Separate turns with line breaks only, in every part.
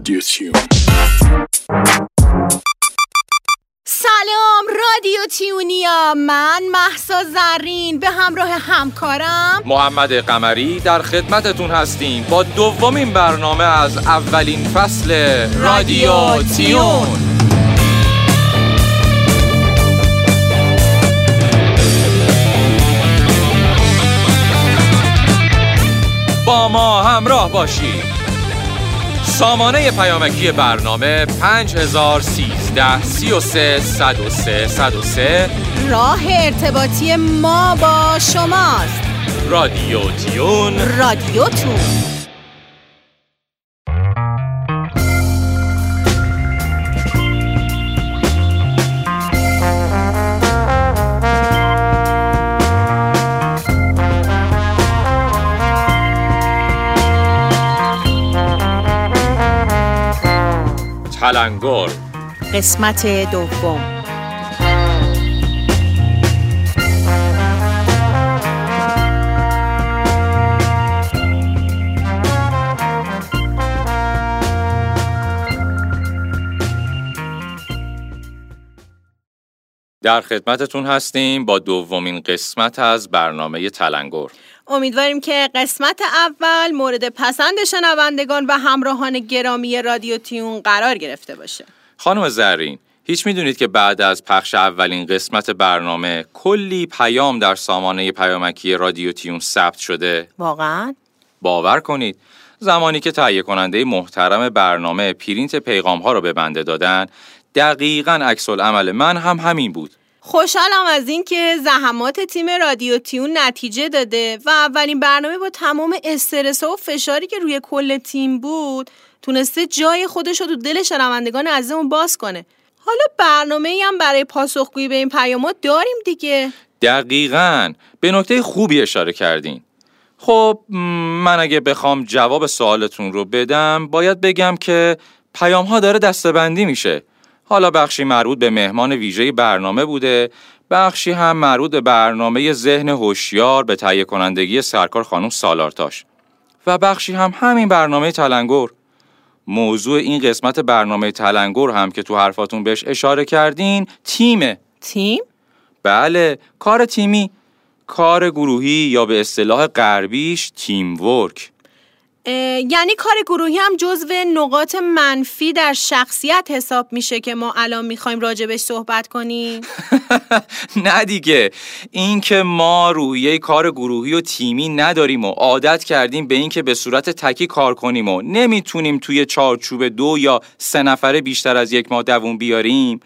رادیو تیون.
سلام رادیو تیونیا. من محسا زرین به همراه همکارم.
محمد قمری در خدمتتون هستیم با دومین برنامه از اولین فصل رادیو تیون. با ما همراه باشید. سامانه پیامکی برنامه 5013 33 103 103
راه ارتباطی ما با شماست.
رادیو تیون.
رادیو تو
تلنگر
قسمت دوم.
در خدمتتون هستیم با دومین قسمت از برنامه تلنگر
امیدواریم که قسمت اول مورد پسند شنوندگان و همراهان گرامی رادیو تیون قرار گرفته باشه.
خانم زرین هیچ می‌دونید که بعد از پخش اولین قسمت برنامه کلی پیام در سامانه پیامکی رادیو تیون ثبت شده؟
واقعا؟
باور کنید. زمانی که تهیه کننده محترم برنامه پرینت پیغام ها رو به بنده دادن دقیقا عکس عمل من هم همین بود.
خوشحالم از اینکه زحمات تیم رادیو تیون نتیجه داده و اولین برنامه با تمام استرس و فشاری که روی کل تیم بود تونسته جای خودش رو تو دل شنوندگان عزیزمون باز کنه. حالا برنامه هم برای پاسخگویی به این پیامات داریم دیگه.
دقیقا. به نکته خوبی اشاره کردین. خب من اگه بخوام جواب سوالتون رو بدم باید بگم که پیام ها داره دستبندی میشه. حالا بخشی مربوط به مهمان ویژه برنامه بوده بخشی هم مربوط به برنامه ذهن هوشیار به تهیه کنندگی سرکار خانم سالارتاش. و بخشی هم همین برنامه تلنگر. موضوع این قسمت برنامه تلنگر هم که تو حرفاتون بهش اشاره کردین تیمه
تیم؟
بله کار تیمی. کار گروهی یا به اصطلاح غربیش تیم ورک.
یعنی کار گروهی هم جزو نقاط منفی در شخصیت حساب میشه که ما الان می‌خوایم راجبش صحبت کنیم.
نه دیگه. این که ما رویه کار گروهی و تیمی نداریم و عادت کردیم به اینکه به صورت تکی کار کنیم و نمی‌تونیم توی چارچوب دو یا سه نفره بیشتر از یک ماه دووم بیاریم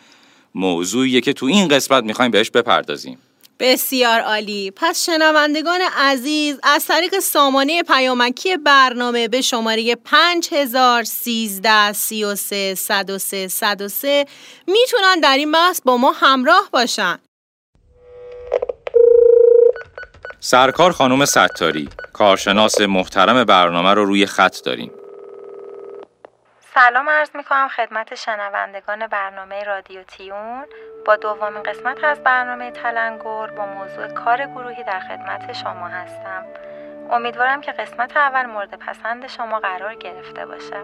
موضوعیه که تو این قسمت می‌خوایم بهش بپردازیم.
بسیار عالی. پس شنوندگان عزیز از طریق سامانه پیامکی برنامه به شماره 5013 33 103 103 می‌تونن در این بحث با ما همراه باشن.
سرکار خانم ستاری کارشناس محترم برنامه رو روی خط داریم.
سلام عرض می کنم خدمت شنوندگان برنامه رادیو تیون. با دومین قسمت از برنامه تلنگر با موضوع کار گروهی در خدمت شما هستم. امیدوارم که قسمت اول مورد پسند شما قرار گرفته باشه.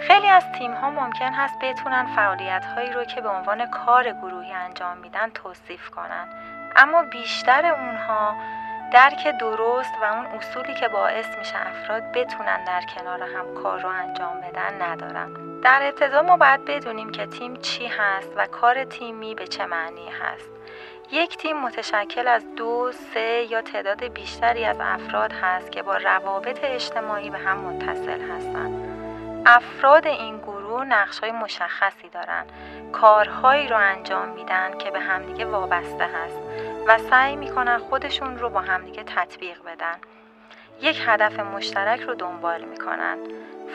خیلی از تیم ها ممکن هست بتونن فعالیت هایی رو که به عنوان کار گروهی انجام میدن توصیف کنن. اما بیشتر اونها درک درست و اون اصولی که باعث میشه افراد بتونن در کنار هم کار رو انجام بدن ندارن. در ابتدا ما باید بدونیم که تیم چی هست و کار تیمی به چه معنی هست. یک تیم متشکل از دو، سه یا تعداد بیشتری از افراد هست که با روابط اجتماعی به هم متصل هستند. افراد این گروه نقش‌های مشخصی دارن. کارهایی رو انجام میدن که به همدیگه وابسته هست و سعی می‌کنن خودشون رو با همدیگه تطبیق بدن. یک هدف مشترک رو دنبال می‌کنن.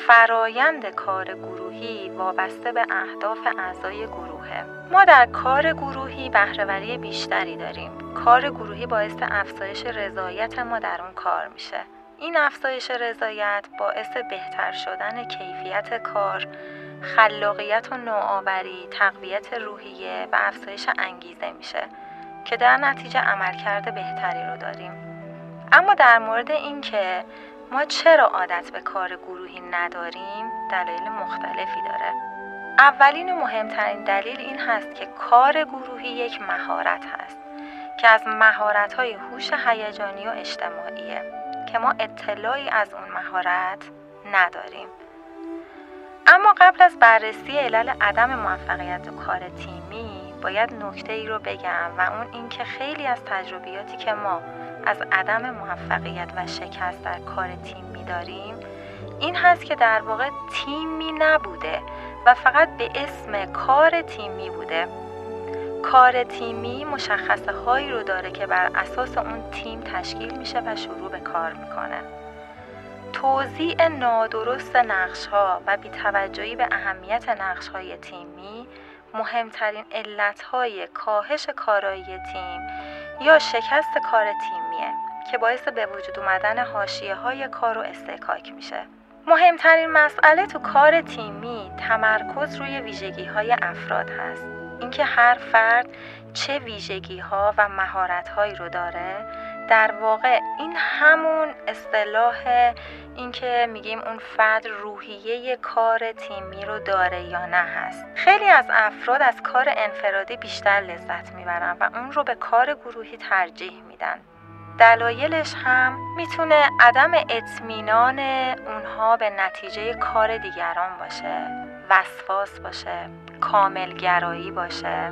فرایند کار گروهی وابسته به اهداف اعضای گروهه. ما در کار گروهی بهرهوری بیشتری داریم. کار گروهی باعث افزایش رضایت ما در اون کار میشه. این افزایش رضایت باعث بهتر شدن کیفیت کار خلاقیت و نوآوری تقویت روحیه و افزایش انگیزه میشه. که در نتیجه عملکرد بهتری رو داریم. اما در مورد اینکه ما چرا عادت به کار گروهی نداریم دلایل مختلفی داره. اولین و مهمترین دلیل این هست که کار گروهی یک مهارت هست که از مهارت های هوش هیجانی و اجتماعیه که ما اطلاعی از اون مهارت نداریم. اما قبل از بررسی علل عدم موفقیت و کار تیمی باید نکته ای رو بگم و اون اینکه خیلی از تجربیاتی که ما از عدم موفقیت و شکست در کار تیمی داریم این هست که در واقع تیمی نبوده و فقط به اسم کار تیمی بوده. کار تیمی مشخصه هایی رو داره که بر اساس اون تیم تشکیل میشه و شروع به کار می‌کنه. توضیع نادرست نقش ها و بیتوجهی به اهمیت نقش های تیمی مهمترین علت های کاهش کارایی تیم یا شکست کار تیمیه که باعث به وجود اومدن حاشیه های کار و استحکاک میشه. مهمترین مسئله تو کار تیمی تمرکز روی ویژگی های افراد هست. اینکه هر فرد چه ویژگی ها و مهارت هایی رو داره در واقع این همون اصطلاح اینکه میگیم اون فرد روحیه کار تیمی رو داره یا نه هست. خیلی از افراد از کار انفرادی بیشتر لذت می‌برن و اون رو به کار گروهی ترجیح میدن. دلایلش هم می‌تونه عدم اطمینان اونها به نتیجه کار دیگران باشه وسواس باشه کاملگرایی باشه.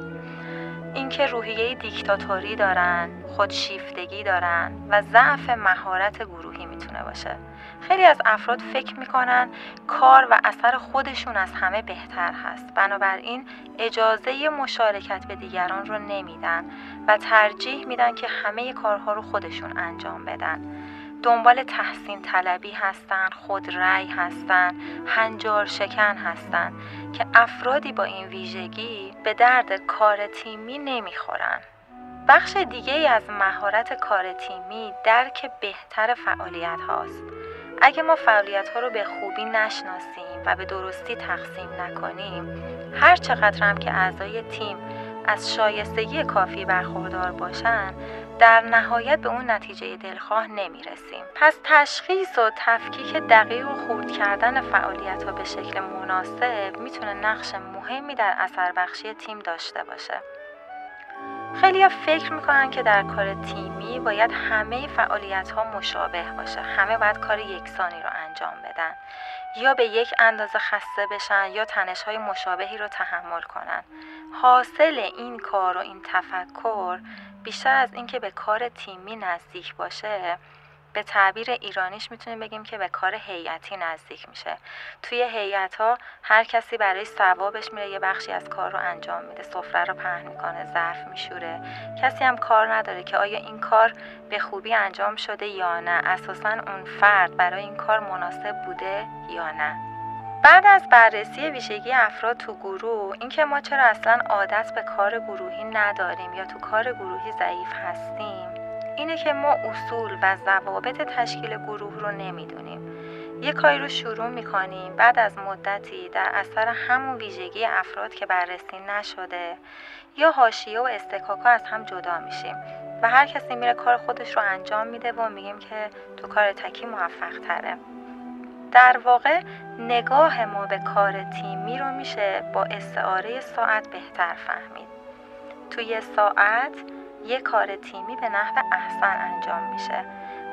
اینکه روحیه دیکتاتوری دارن خودشیفتگی دارن و ضعف مهارت گروهی می‌تونه باشه. خیلی از افراد فکر می‌کنن کار و اثر خودشون از همه بهتر هست. بنابراین اجازه مشارکت به دیگران رو نمیدن و ترجیح میدن که همه کارها رو خودشون انجام بدن. دنبال تحسین طلبی هستن خود رأی هستن هنجار شکن هستن که افرادی با این ویژگی به درد کار تیمی نمی‌خورن. بخش دیگه از مهارت کار تیمی درک بهتر فعالیت هاست. اگه ما فعالیت ها رو به خوبی نشناسیم و به درستی تقسیم نکنیم هر چقدر هم که اعضای تیم از شایستگی کافی برخوردار باشن در نهایت به اون نتیجه دلخواه نمی‌رسیم. پس تشخیص و تفکیک دقیق و خورد کردن فعالیت ها به شکل مناسب می‌تونه نقش مهمی در اثر بخشی تیم داشته باشه. خیلی فکر می‌کنن که در کار تیمی باید همه فعالیت ها مشابه باشه. همه باید کار یکسانی رو انجام بدن. یا به یک اندازه خسته بشن یا تنش های مشابهی رو تحمل کنن. حاصل این کار و این تفکر بیشتر از اینکه به کار تیمی نزدیک باشه به تعبیر ایرانیش می‌تونیم بگیم که به کار هیئتی نزدیک میشه. توی هیئت ها هر کسی برای ثوابش میره یه بخشی از کار رو انجام میده سفره رو پهن می‌کنه ظرف میشوره. کسی هم کار نداره که آیا این کار به خوبی انجام شده یا نه؟ اساسا اون فرد برای این کار مناسب بوده یا نه؟ بعد از بررسی ویژگی افراد تو گروه اینکه ما چرا اصلا عادت به کار گروهی نداریم یا تو کار گروهی ضعیف هستیم اینه که ما اصول و ضوابط تشکیل گروه رو نمی‌دونیم. یه کاری رو شروع می‌کنیم بعد از مدتی در اثر همون ویژگی افراد که بررسی نشده یا حاشیه و استکاکا از هم جدا میشیم و هر کسی میره کار خودش رو انجام میده و میگیم که تو کار تکی موفق تره. در واقع نگاه ما به کار تیمی رو میشه با استعاره ساعت بهتر فهمید. توی ساعت یه کار تیمی به نحو احسن انجام میشه.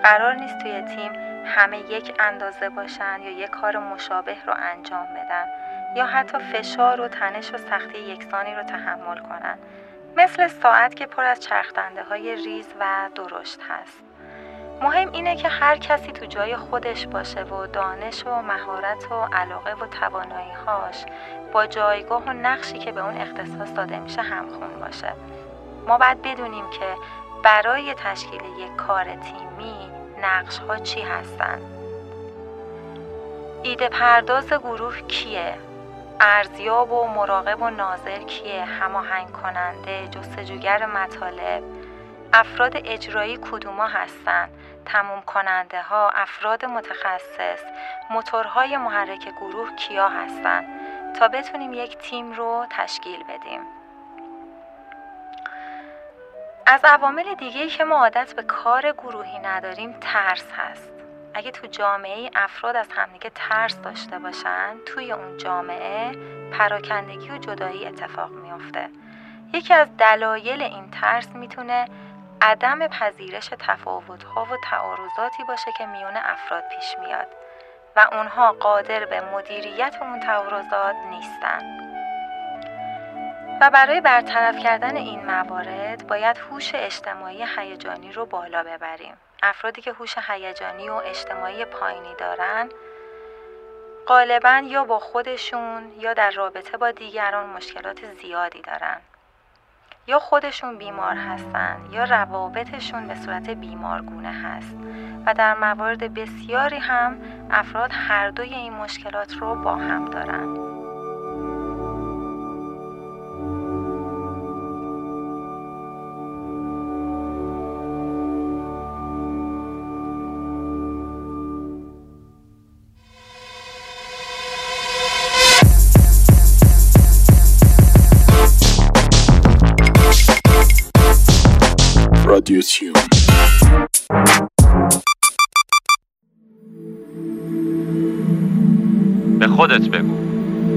قرار نیست توی تیم همه یک اندازه باشن یا یه کار مشابه رو انجام بدن یا حتی فشار و تنش و سختی یکسانی رو تحمل کنن. مثل ساعت که پر از چرخدنده های ریز و درشت هست. مهم اینه که هر کسی تو جای خودش باشه و دانش و مهارت و علاقه و توانایی هاش با جایگاه و نقشی که به اون اختصاص داده میشه همخون باشه. ما باید بدونیم که برای تشکیل یک کار تیمی نقش ها چی هستن. ایده پرداز گروه کیه؟ ارزیاب و مراقب و ناظر کیه؟ هماهنگ کننده جستجوگر مطالب؟ افراد اجرایی کدوما هستند تموم کننده ها افراد متخصص موتورهای محرک گروه کیا هستند تا بتونیم یک تیم رو تشکیل بدیم. از عوامل دیگه که ما عادت به کار گروهی نداریم ترس هست. اگه تو جامعه افراد از همدیگه ترس داشته باشن توی اون جامعه پراکندگی و جدایی اتفاق میافته. یکی از دلایل این ترس می‌تونه عدم پذیرش تفاوتها و تعارضاتی باشه که میون افراد پیش میاد و اونها قادر به مدیریت اون تعارضات نیستن. و برای برطرف کردن این موارد باید هوش اجتماعی هیجانی رو بالا ببریم. افرادی که هوش هیجانی و اجتماعی پایینی دارن غالبا یا با خودشون یا در رابطه با دیگران مشکلات زیادی دارن. یا خودشون بیمار هستن یا روابطشون به صورت بیمارگونه هست. و در موارد بسیاری هم افراد هر دوی این مشکلات رو با هم دارن.
خودت بگو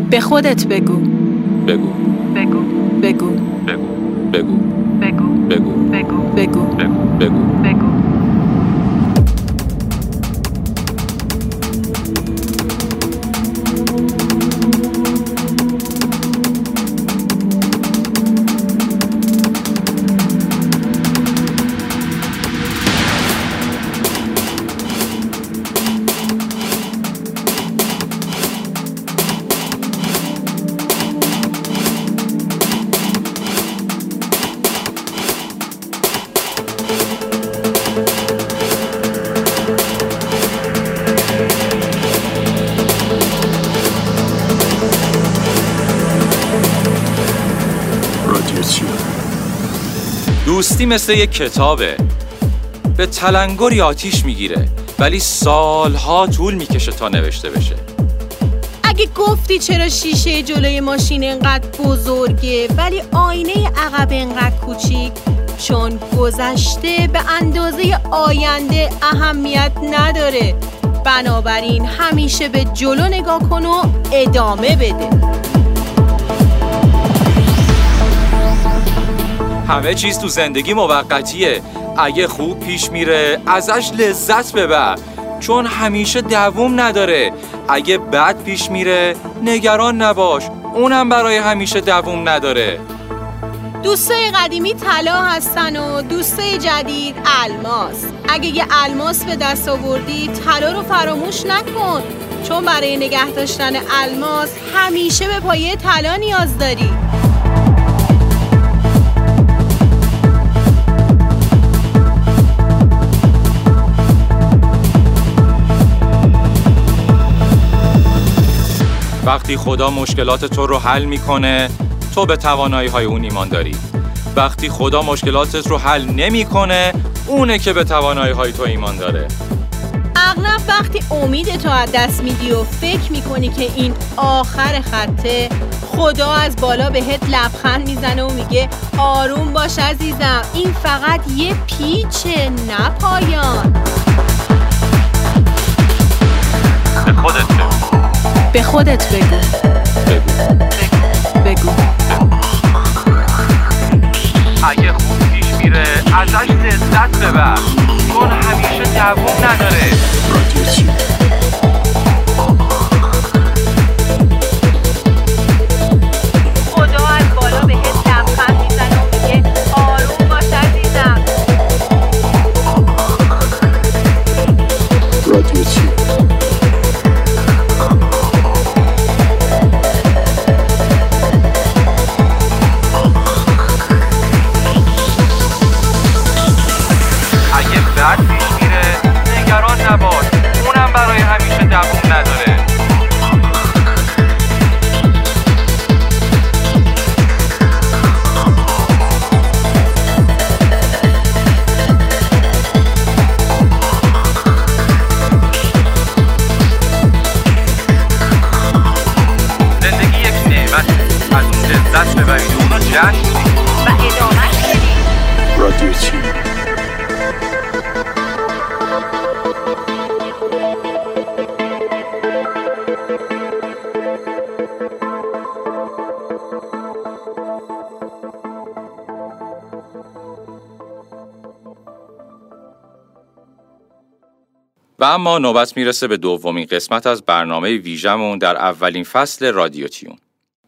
به خودت بگو
بگو
بگو
بگو
بگو بگو
بگو
بگو
بگو
بگو
بگو بگو دوستی مثل یک کتابه. به تلنگری آتیش می‌گیره ولی سالها طول می‌کشه تا نوشته بشه.
اگه گفتی چرا شیشه جلوی ماشین انقدر بزرگه ولی آینه عقب انقدر کوچیک؟ چون گذشته به اندازه آینده اهمیت نداره. بنابراین همیشه به جلو نگاه کن و ادامه بده.
همه چیز تو زندگی موقتیه. اگه خوب پیش میره ازش لذت ببر. چون همیشه دووم نداره. اگه بد پیش میره نگران نباش. اونم برای همیشه دووم نداره.
دوستای قدیمی طلا هستن و دوستای جدید الماس. اگه یه الماس به دست آوردی طلا رو فراموش نکن. چون برای نگه داشتن الماس همیشه به پایه طلا نیاز داری.
وقتی خدا مشکلات تو رو حل می‌کنه تو به توانایی های اون ایمان داری. وقتی خدا مشکلاتت رو حل نمی‌کنه اونه که به توانایی های تو ایمان داره.
اغلب وقتی امید تو از دست میدی و فکر می‌کنی که این آخر خطه خدا از بالا بهت لبخند می‌زنه و میگه آروم باش عزیزم این فقط یه پیچه نه پایان
به خودت
به خودت بگو.
بگو.
بگو.
اگه خوب پیش میره ازش لذت ببر. چون همیشه دووم نداره. اما نوبت می‌رسه به دومین قسمت از برنامه ویژمون در اولین فصل رادیو تیون.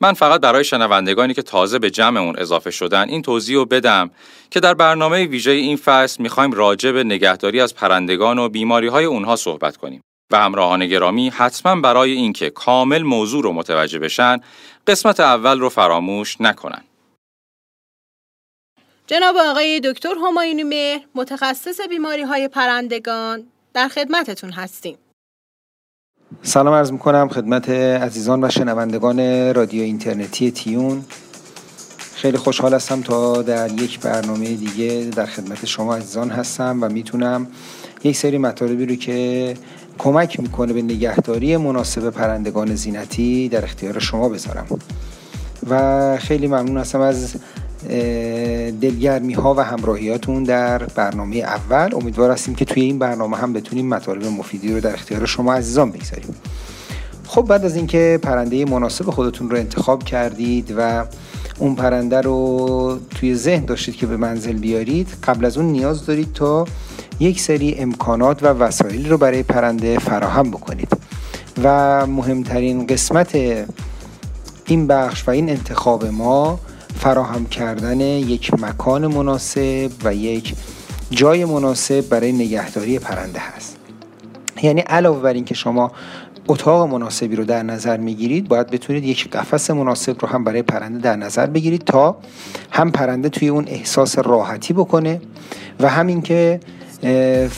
من فقط برای شنوندگانی که تازه به جمعمون اضافه شدن این توضیح رو بدم که در برنامه ویژه این فصل می‌خوایم راجع به نگهداری از پرندگان و بیماری های اونها صحبت کنیم. و همراهان گرامی حتما برای اینکه کامل موضوع رو متوجه بشن قسمت اول رو فراموش نکنن.
جناب آقای دکتر همایونی مهر متخصص بیماری های پرندگان در خدمتتون هستیم.
سلام عرض می‌کنم خدمت عزیزان و شنوندگان رادیو اینترنتی تیون خیلی خوشحال هستم تا در یک برنامه دیگه در خدمت شما عزیزان هستم و می‌تونم یک سری مطالبی رو که کمک می‌کنه به نگهداری مناسب پرندگان زینتی در اختیار شما بذارم و خیلی ممنون هستم از دلگرمی ها و همراهیاتون در برنامه اول. امیدوار هستیم که توی این برنامه هم بتونیم مطالب مفیدی رو در اختیار شما عزیزان بگذاریم. خب بعد از اینکه پرنده مناسب خودتون رو انتخاب کردید و اون پرنده رو توی ذهن داشتید که به منزل بیارید قبل از اون نیاز دارید تا یک سری امکانات و وسایلی رو برای پرنده فراهم بکنید. و مهمترین قسمت این بخش و این انتخاب ما فراهم کردن یک مکان مناسب و یک جای مناسب برای نگهداری پرنده هست. یعنی علاوه بر اینکه شما اتاق مناسبی رو در نظر می‌گیرید باید بتونید یک قفس مناسب رو هم برای پرنده در نظر بگیرید تا هم پرنده توی اون احساس راحتی بکنه و همین که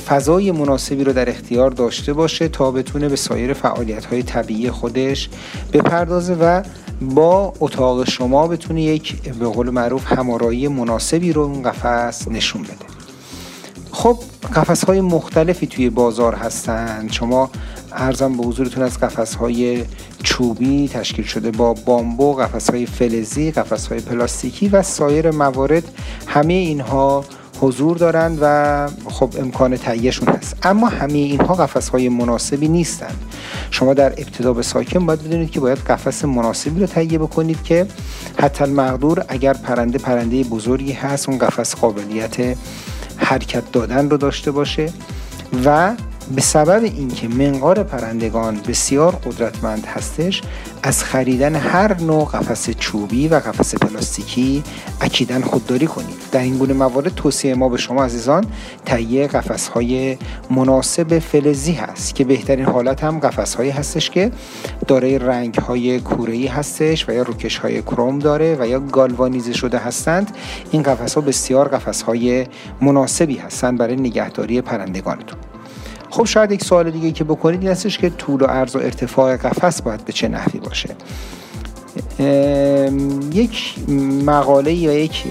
فضای مناسبی رو در اختیار داشته باشه تا بتونه به سایر فعالیت های طبیعی خودش بپردازه و با اتاق شما بتونه یک به قول معروف همارایی مناسبی رو اون قفس نشون بده. خب قفس های مختلفی توی بازار هستند شما ارزم به حضورتون از قفس های چوبی تشکیل شده با بامبو قفس های فلزی قفس های پلاستیکی و سایر موارد. همه اینها حضور دارند و خب امکان تهیهشون هست. اما همه اینها قفس های مناسبی نیستند شما در ابتدا به ساکن باید بدونید که باید قفس مناسبی رو تهیه بکنید که حتی المقدور اگر پرنده پرنده بزرگی هست اون قفس قابلیت حرکت دادن رو داشته باشه و به سبب اینکه منقار پرندگان بسیار قدرتمند هستش از خریدن هر نوع قفس چوبی و قفس پلاستیکی اکیدا خودداری کنید. در این گونه موارد توصیه ما به شما عزیزان تهیه قفس های مناسب فلزی هست که بهترین حالت هم قفس هایی هستش که دارای رنگ های کوره هستش و یا روکش های کروم داره و یا گالوانیزه شده هستند. این قفس ها بسیار قفس های مناسبی هستند برای نگهداری پرندگانتون. خب شاید یک سوال دیگه که بکنید این هستش که طول و عرض و ارتفاع قفس باید به چه نحوی باشه. یک مقاله یا یک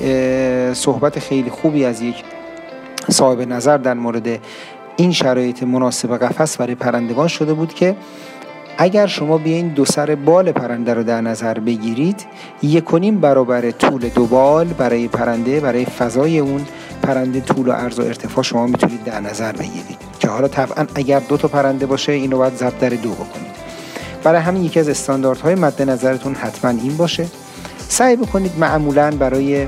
صحبت خیلی خوبی از یک صاحب نظر در مورد این شرایط مناسب قفس برای پرندگان شده بود که اگر شما بیاین دو سر بال پرنده رو در نظر بگیرید یکونیم برابر طول دو بال برای پرنده برای فضای اون پرنده طول و عرض و ارتفاع شما می‌تونید در نظر بگیرید. که حالا طبعا اگر دو تا پرنده باشه اینو باید ضرب در دو بکنید. برای همین یکی از استانداردهای مد نظرتون حتما این باشه. سعی بکنید معمولا برای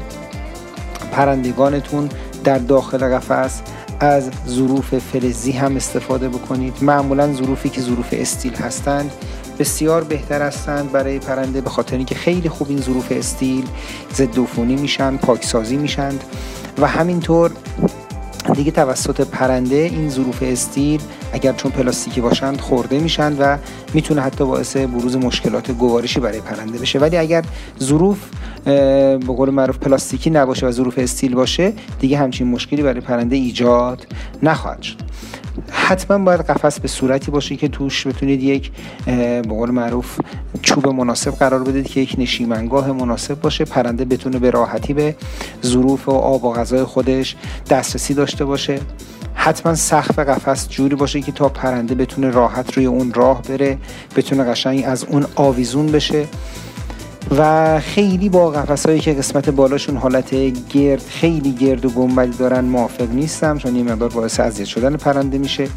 پرندگانتون در داخل قفس از ظروف فلزی هم استفاده بکنید. معمولا ظروفی که ظروف استیل هستند بسیار بهتر هستند برای پرنده به خاطر اینکه خیلی خوب این ظروف استیل ضد عفونی میشن پاکسازی میشن و همینطور دیگه توسط پرنده این ظروف استیل اگر چون پلاستیکی باشند خورده میشن و می‌تونه حتی باعث بروز مشکلات گوارشی برای پرنده بشه. ولی اگر ظروف به قول معروف پلاستیکی نباشه و ظروف استیل باشه دیگه همچین مشکلی برای پرنده ایجاد نخواهد شد. حتما باید قفس به صورتی باشه که توش بتونید یک به قول معروف چوب مناسب قرار بدید که یک نشیمنگاه مناسب باشه پرنده بتونه به راحتی به ظروف و آب و غذای خودش دسترسی داشته باشه. حتما سقف قفس جوری باشه که تا پرنده بتونه راحت روی اون راه بره بتونه قشنگ از اون آویزون بشه. و خیلی با قفس هایی که قسمت بالاشون حالت گرد خیلی گرد و گنبدی دارن موافق نیستم چون این مقدار باعث اذیت شدن پرنده میشه.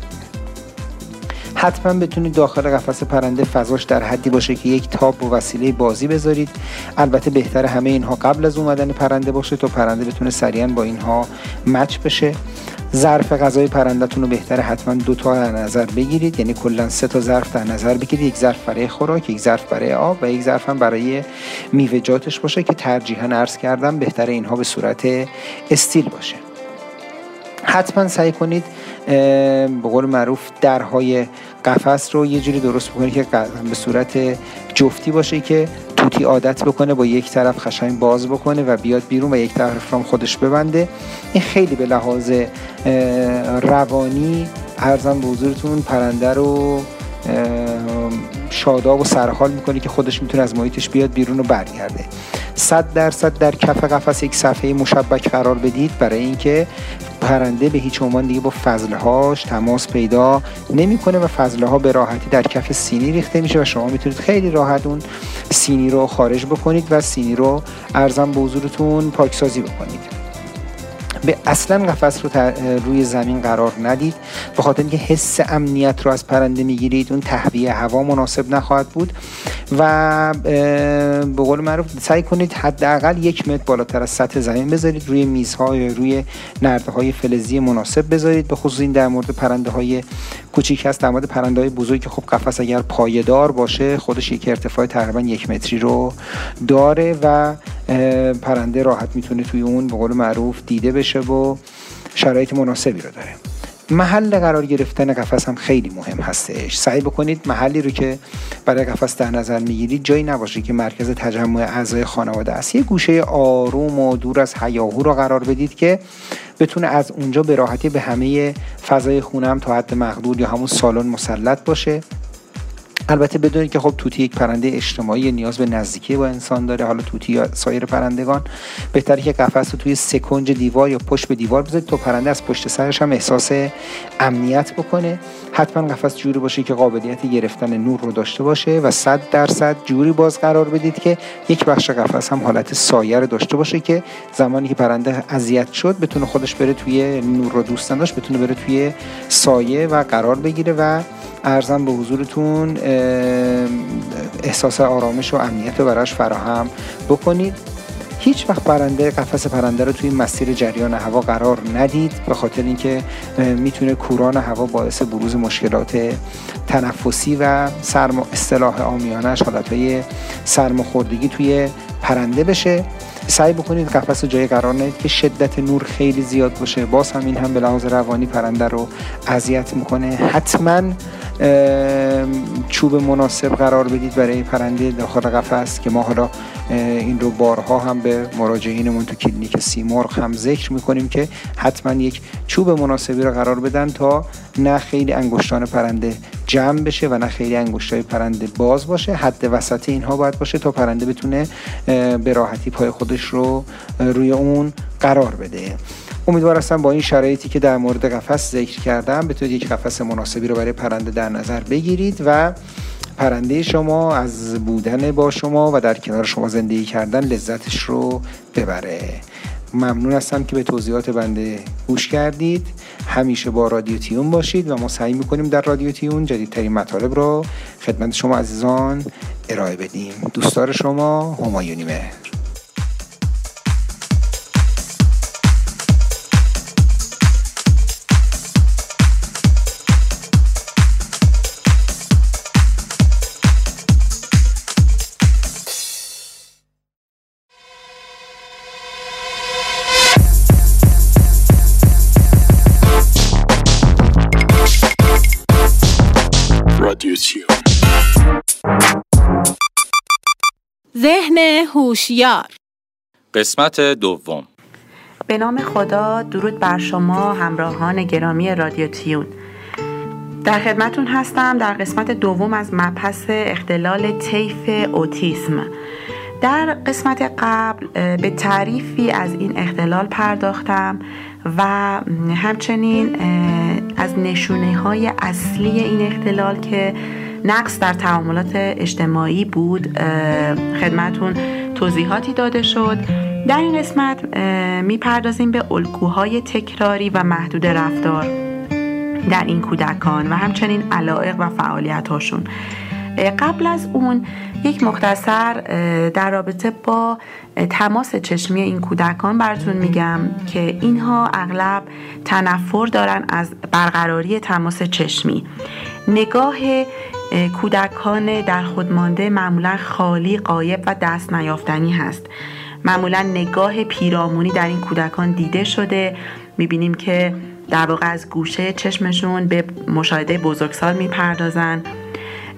حتما بتونید داخل قفس پرنده فضاش در حدی باشه که یک تاب و وسیله بازی بذارید. البته بهتر همه اینها قبل از اومدن پرنده باشه تا پرنده بتونه سریعا با اینها مچ بشه. ظرف غذای پرندتون رو بهتره حتما دو تا در نظر بگیرید. یعنی کلا سه تا ظرف در نظر بگیرید. یک ظرف برای خوراک یک ظرف برای آب و یک ظرف هم برای میوه‌جاتش باشه که ترجیحاً عرض کردم بهتره اینها به صورت استیل باشه. حتما سعی کنید به قول معروف درهای قفس رو یه جوری درست بکنید که به صورت جفتی باشه که توتی عادت بکنه با یک طرف خشنگ باز بکنه و بیاد بیرون و یک طرف هم خودش ببنده. این خیلی به لحاظ روانی ارزم به حضورتون پرنده رو شاداب و سرحال می‌کنه که خودش می‌تونه از محیطش بیاد بیرون و برگرده. صد درصد در کف قفس یک صفحه مشبک قرار بدید برای اینکه پرنده به هیچ عنوان دیگه با فضلهاش تماس پیدا نمی‌کنه و فضله به راحتی در کف سینی ریخته میشه و شما می‌تونید خیلی راحت اون سینی رو خارج بکنید و سینی رو ارزم به حضورتون پاکسازی بکنید. به اصلا قفس رو روی زمین قرار ندید. به خاطر اینکه حس امنیت رو از پرنده می‌گیرید اون تهویه هوا مناسب نخواهد بود. و به قول معروف سعی کنید حداقل یک متر بالاتر از سطح زمین بذارید روی میزهای روی نرده های فلزی مناسب بذارید. به خصوص این در مورد پرنده های کوچیک هست در مورد پرنده های بزرگ که خب قفس اگر پایدار باشه خودش یک ارتفاع تقریبا یک متری رو داره و پرنده راحت می‌تونه توی اون به قول معروف دیده بشه و شرایط مناسبی رو داره. محل قرار گرفتن قفس هم خیلی مهم هستش. سعی بکنید محلی رو که برای قفس در نظر می‌گیرید جایی نباشه که مرکز تجمع اعضای خانواده است. یه گوشه آروم و دور از حیاهو رو قرار بدید که بتونه از اونجا به راحتی به همه فضای خونه هم تا حد مقدور یا همون سالن مسلط باشه. البته بدونید که خب توتی یک پرنده اجتماعی نیاز به نزدیکی با انسان داره. حالا توتی یا سایر پرندگان بهتره که قفس رو توی سکنج دیوار یا پشت به دیوار بذارید تا پرنده از پشت سرش هم احساس امنیت بکنه. حتما قفس جوری باشه که قابلیت گرفتن نور رو داشته باشه و 100 درصد جوری باز قرار بدید که یک بخش قفس هم حالت سایه داشته باشه که زمانی که پرنده اذیت شد بتونه خودش بره توی نور رو دوست داشت بتونه بره توی سایه و قرار بگیره و ارزم به حضورتون احساس آرامش و امنیت براش فراهم بکنید. هیچ وقت پرنده قفس پرنده رو توی مسیر جریان هوا قرار ندید به خاطر اینکه می‌تونه کوران هوا باعث بروز مشکلات تنفسی و سرم اصطلاح آمیانش حالتهای سرماخوردگی توی پرنده بشه. سعی بکنید قفس جای قرار ندید که شدت نور خیلی زیاد باشه. باز هم این هم به لحاظ روانی پرنده رو اذیت می‌کنه. حتما چوب مناسب قرار بدید برای پرنده داخل قفس که ما حالا این رو بارها هم به مراجعینمون تو کلینیک سیمرغ هم ذکر می‌کنیم که حتما یک چوب مناسبی رو قرار بدن تا نه خیلی انگشتان پرنده جمع بشه و نه خیلی انگشتای پرنده باز باشه. حد وسط اینها باید باشه تا پرنده بتونه به راحتی پای خودش رو روی اون قرار بده. امیدوار هستم با این شرایطی که در مورد قفس ذکر کردم بتونید یک قفس مناسبی رو برای پرنده در نظر بگیرید و پرنده شما از بودن با شما و در کنار شما زندگی کردن لذتش رو ببره. ممنون هستم که به توضیحات بنده گوش کردید. همیشه با رادیو تیون باشید و ما سعی می‌کنیم در رادیو تیون جدیدترین مطالب رو خدمت شما عزیزان ارائه بدیم. دوستدار شما همایونی مهر
ذهن هوشیار.
قسمت دوم.
به نام خدا درود بر شما همراهان گرامی رادیو تیون. در خدمتون هستم در قسمت دوم از مبحث اختلال طیف اوتیسم. در قسمت قبل به تعریفی از این اختلال پرداختم و همچنین از نشونه های اصلی این اختلال که نقص در تعاملات اجتماعی بود خدمتون توضیحاتی داده شد. در این قسمت می‌پردازیم به الگوهای تکراری و محدود رفتار در این کودکان و همچنین علائق و فعالیت هاشون قبل از اون یک مختصر در رابطه با تماس چشمی این کودکان براتون میگم که اینها اغلب تنفر دارن از برقراری تماس چشمی. نگاه کودکان در خود مانده معمولا خالی قایب و دست نیافتنی هست. معمولا نگاه پیرامونی در این کودکان دیده شده. می‌بینیم که در واقع از گوشه چشمشون به مشاهده بزرگسال می‌پردازن.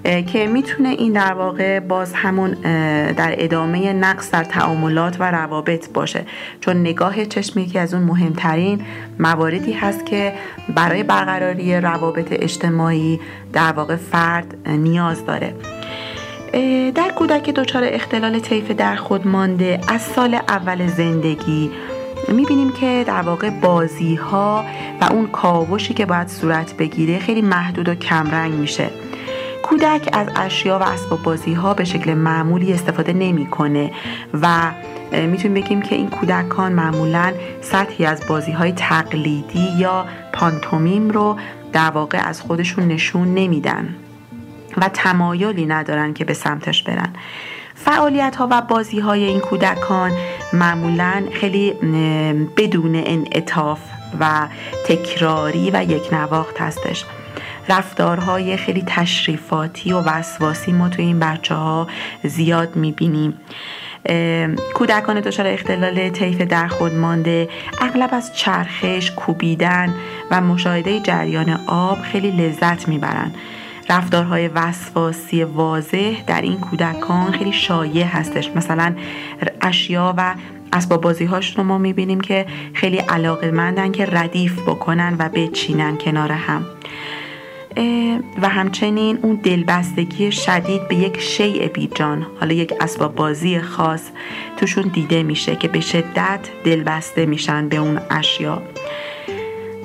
که می‌تونه این در واقع باز همون در ادامه نقص در تعاملات و روابط باشه. چون نگاه چشمی که از اون مهمترین مواردی هست که برای برقراری روابط اجتماعی در واقع فرد نیاز داره. در کودک دچار اختلال طیف در خود مانده از سال اول زندگی می‌بینیم که در واقع بازی ها و اون کاوشی که باید صورت بگیره خیلی محدود و کمرنگ میشه. کودک از اشیا و اسباب بازی ها به شکل معمولی استفاده نمی‌کنه و می‌تونیم بگیم که این کودکان معمولا سطحی از بازی های تقلیدی یا پانتومیم رو در واقع از خودشون نشون نمیدن و تمایلی ندارن که به سمتش برن. فعالیت ها و بازی های این کودکان معمولا خیلی بدون انعطاف و تکراری و یک نواخت هستش. رفتارهای خیلی تشریفاتی و وسواسی ما توی این بچه ها زیاد می‌بینیم. کودکان دچار اختلال طیف در خود مانده اغلب از چرخش کوبیدن و مشاهده جریان آب خیلی لذت می‌برند. رفتارهای وسواسی واضح در این کودکان خیلی شایع هستش. مثلا اشیا و اسباب بازی هاشون رو ما می‌بینیم که خیلی علاقه مندن که ردیف بکنن و بچینن کنار هم. و همچنین اون دلبستگی شدید به یک شیء بیجان حالا یک اسباب بازی خاص توشون دیده میشه که به شدت دلبسته میشن به اون اشیا.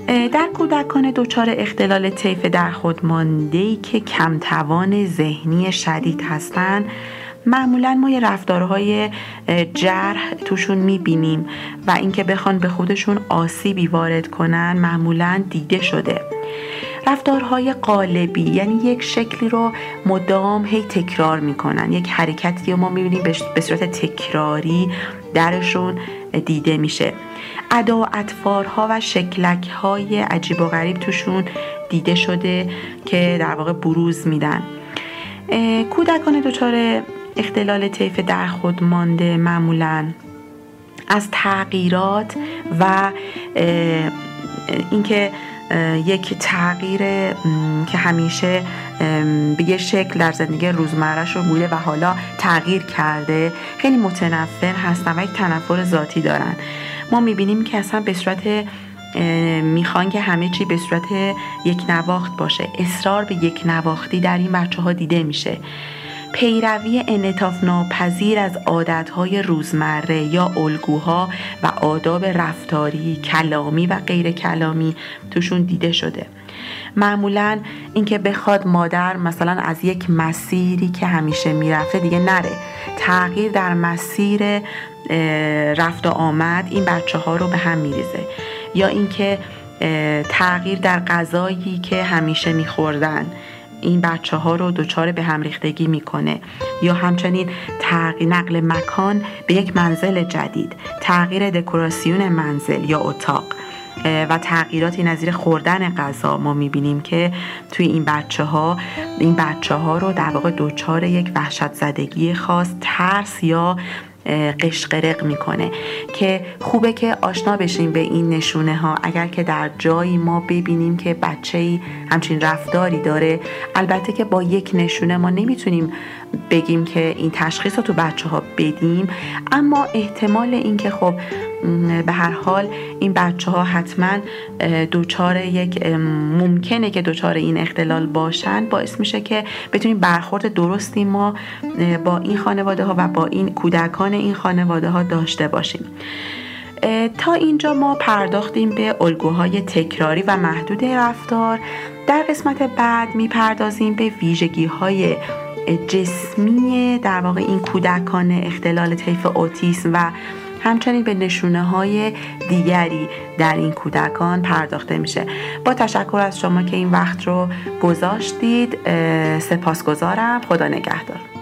در کودکان دچار اختلال طیف در خود مانده که کمتوان ذهنی شدید هستند معمولا ما یه رفتارهای جرح توشون می‌بینیم و اینکه بخوان به خودشون آسیبی وارد کنن معمولا دیده شده. رفتارهای قالبی یعنی یک شکلی رو مدام هی تکرار می‌کنن. یک حرکتی رو ما می‌بینیم به صورت تکراری درشون دیده میشه. ادا و اطفارها و شکلک های عجیب و غریب توشون دیده شده که در واقع بروز میدن. کودکان دچار اختلال طیف در خود مانده معمولا از تغییرات و اینکه یک تغییر که همیشه به یه شکل در زندگی روزمرهش رو بوده و حالا تغییر کرده. خیلی متنفر هستن و یک تنفر ذاتی دارن. ما می‌بینیم که اصلا به صورت می‌خوان که همه چی به صورت یک نواخت باشه. اصرار به یک نواختی در این بچه ها دیده میشه. پیروی انطاف ناپذیر از عادتهای روزمره یا الگوها و آداب رفتاری کلامی و غیر کلامی توشون دیده شده. معمولا اینکه بخواد مادر مثلا از یک مسیری که همیشه می‌رفته دیگه نره. تغییر در مسیر رفت و آمد این بچه ها رو به هم میریزه. یا اینکه تغییر در غذایی که همیشه میخوردن. این بچه ها رو دچار به هم ریختگی می‌کنه. یا همچنین تغییر نقل مکان به یک منزل جدید تغییر دکوراسیون منزل یا اتاق. و تغییراتی نظیر خوردن غذا ما می‌بینیم که توی این بچه ها این بچه ها رو در واقع دچار یک وحشت زدگی خاص ترس یا قشقرق می‌کنه. که خوبه که آشنا بشیم به این نشونه ها. اگر که در جایی ما ببینیم که بچه ای همچین رفتاری داره البته که با یک نشونه ما نمی‌تونیم بگیم که این تشخیص رو تو بچه ها بدیم. اما احتمال اینکه خب به هر حال این بچه ها حتما دوچار یک ممکنه که دوچار این اختلال باشن. باعث میشه که بتونیم برخورد درستی ما با این خانواده ها و با این کودکان این خانواده ها داشته باشیم. تا اینجا ما پرداختیم به الگوهای تکراری و محدود رفتار. در قسمت بعد می‌پردازیم به ویژگی های جسمی در واقع این کودکان اختلال طیف اوتیسم و همچنین به نشونه های دیگری در این کودکان پرداخته میشه. با تشکر از شما که این وقت رو گذاشتید. سپاسگزارم. خدا نگهدار.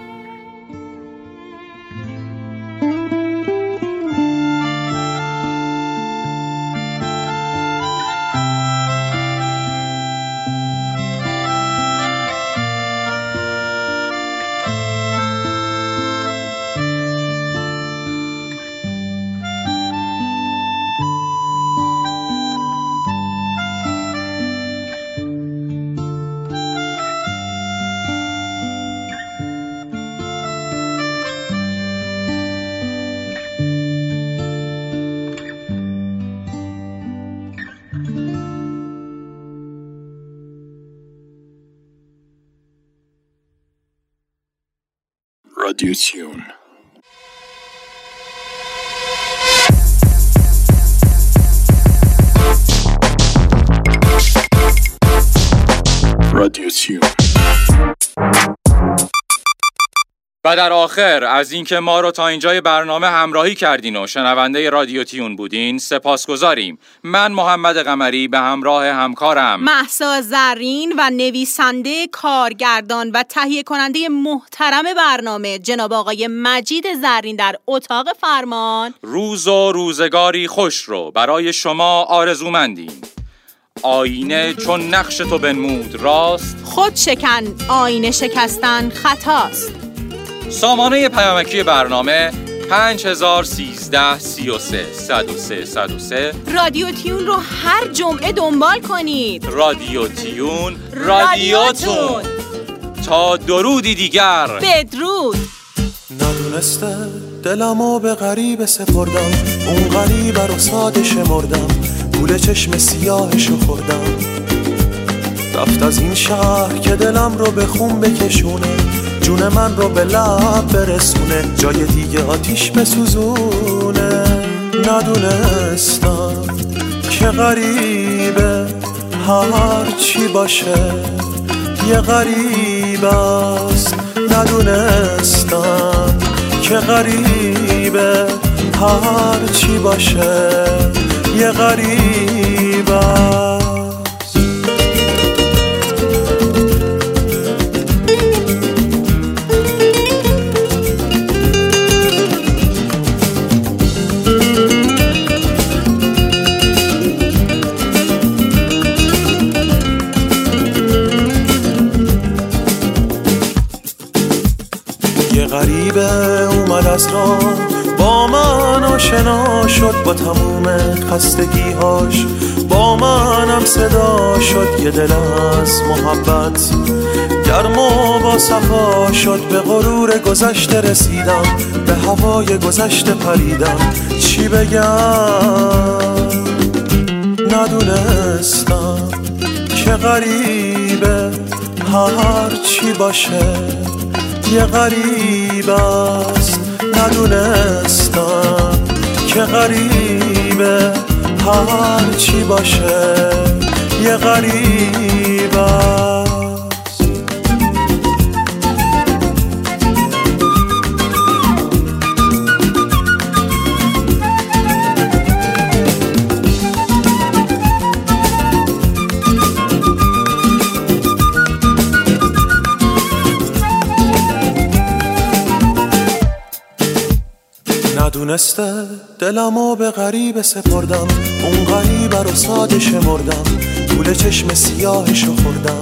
رادیو تیون
و در آخر از اینکه ما رو تا اینجای برنامه همراهی کردین و شنونده رادیو تیون بودین سپاسگزاریم. من محمد قمری به همراه همکارم.
محسا زرین و نویسنده کارگردان و تهیه کننده محترم برنامه جناب آقای مجید زرین در اتاق فرمان.
روز و روزگاری خوش رو برای شما آرزومندیم. آینه چون نقش تو بنمود راست؟
خود شکن آینه شکستن خطاست.
سامانه پیامکی برنامه 5013 33 103 103
رادیو تیون رو هر جمعه دنبال کنید.
رادیو تیون رادیوتون تا درودی دیگر.
بدرود.
ندونسته دلمو به غریب سپردم. اون غریب رو ساده شمردم گوله چشم سیاهشو خوردم. رفت از این شهر که دلم رو به خون بکشونه جون من رو به لب برسونه جای دیگه آتیش بسوزونه. ندونستم که غریبه هر چی باشه یه غریب است. ندونستم که غریبه هر چی باشه یه غریب است تموم خستگیهاش. با منم صدا شد یه دل از محبت. گرم و با صفا شد به غرور گذشته رسیدم. به هوای گذشته پریدم. چی بگم؟ ندونستم که غریبه. هر چی باشه یه غریب است. ندونستم که غریبه هر چی باشه؟ یه غریب است. ندونسته دلمو به غریب سپردم. اون غریب رو ساده شمردم. گول چشم سیاهشو خوردم.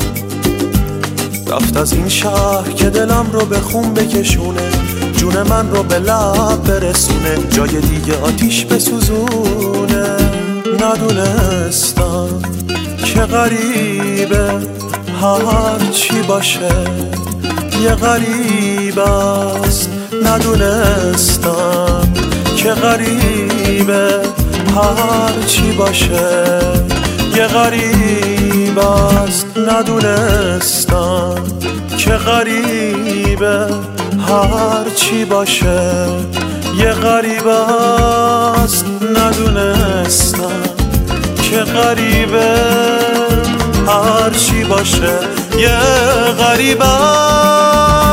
رفت از این شهر که دلم رو به خون بکشونه. جون من رو به لب برسونه. جای دیگه آتیش بسوزونه. ندونستم که غریبه. هر چی باشه یه غریب است. ندونستم که غریبه هر چی باشه یه غریب است ندونستم که غریبه هر چی باشه یه غریب است ندونستم که غریبه هر چی باشه یه غریب است.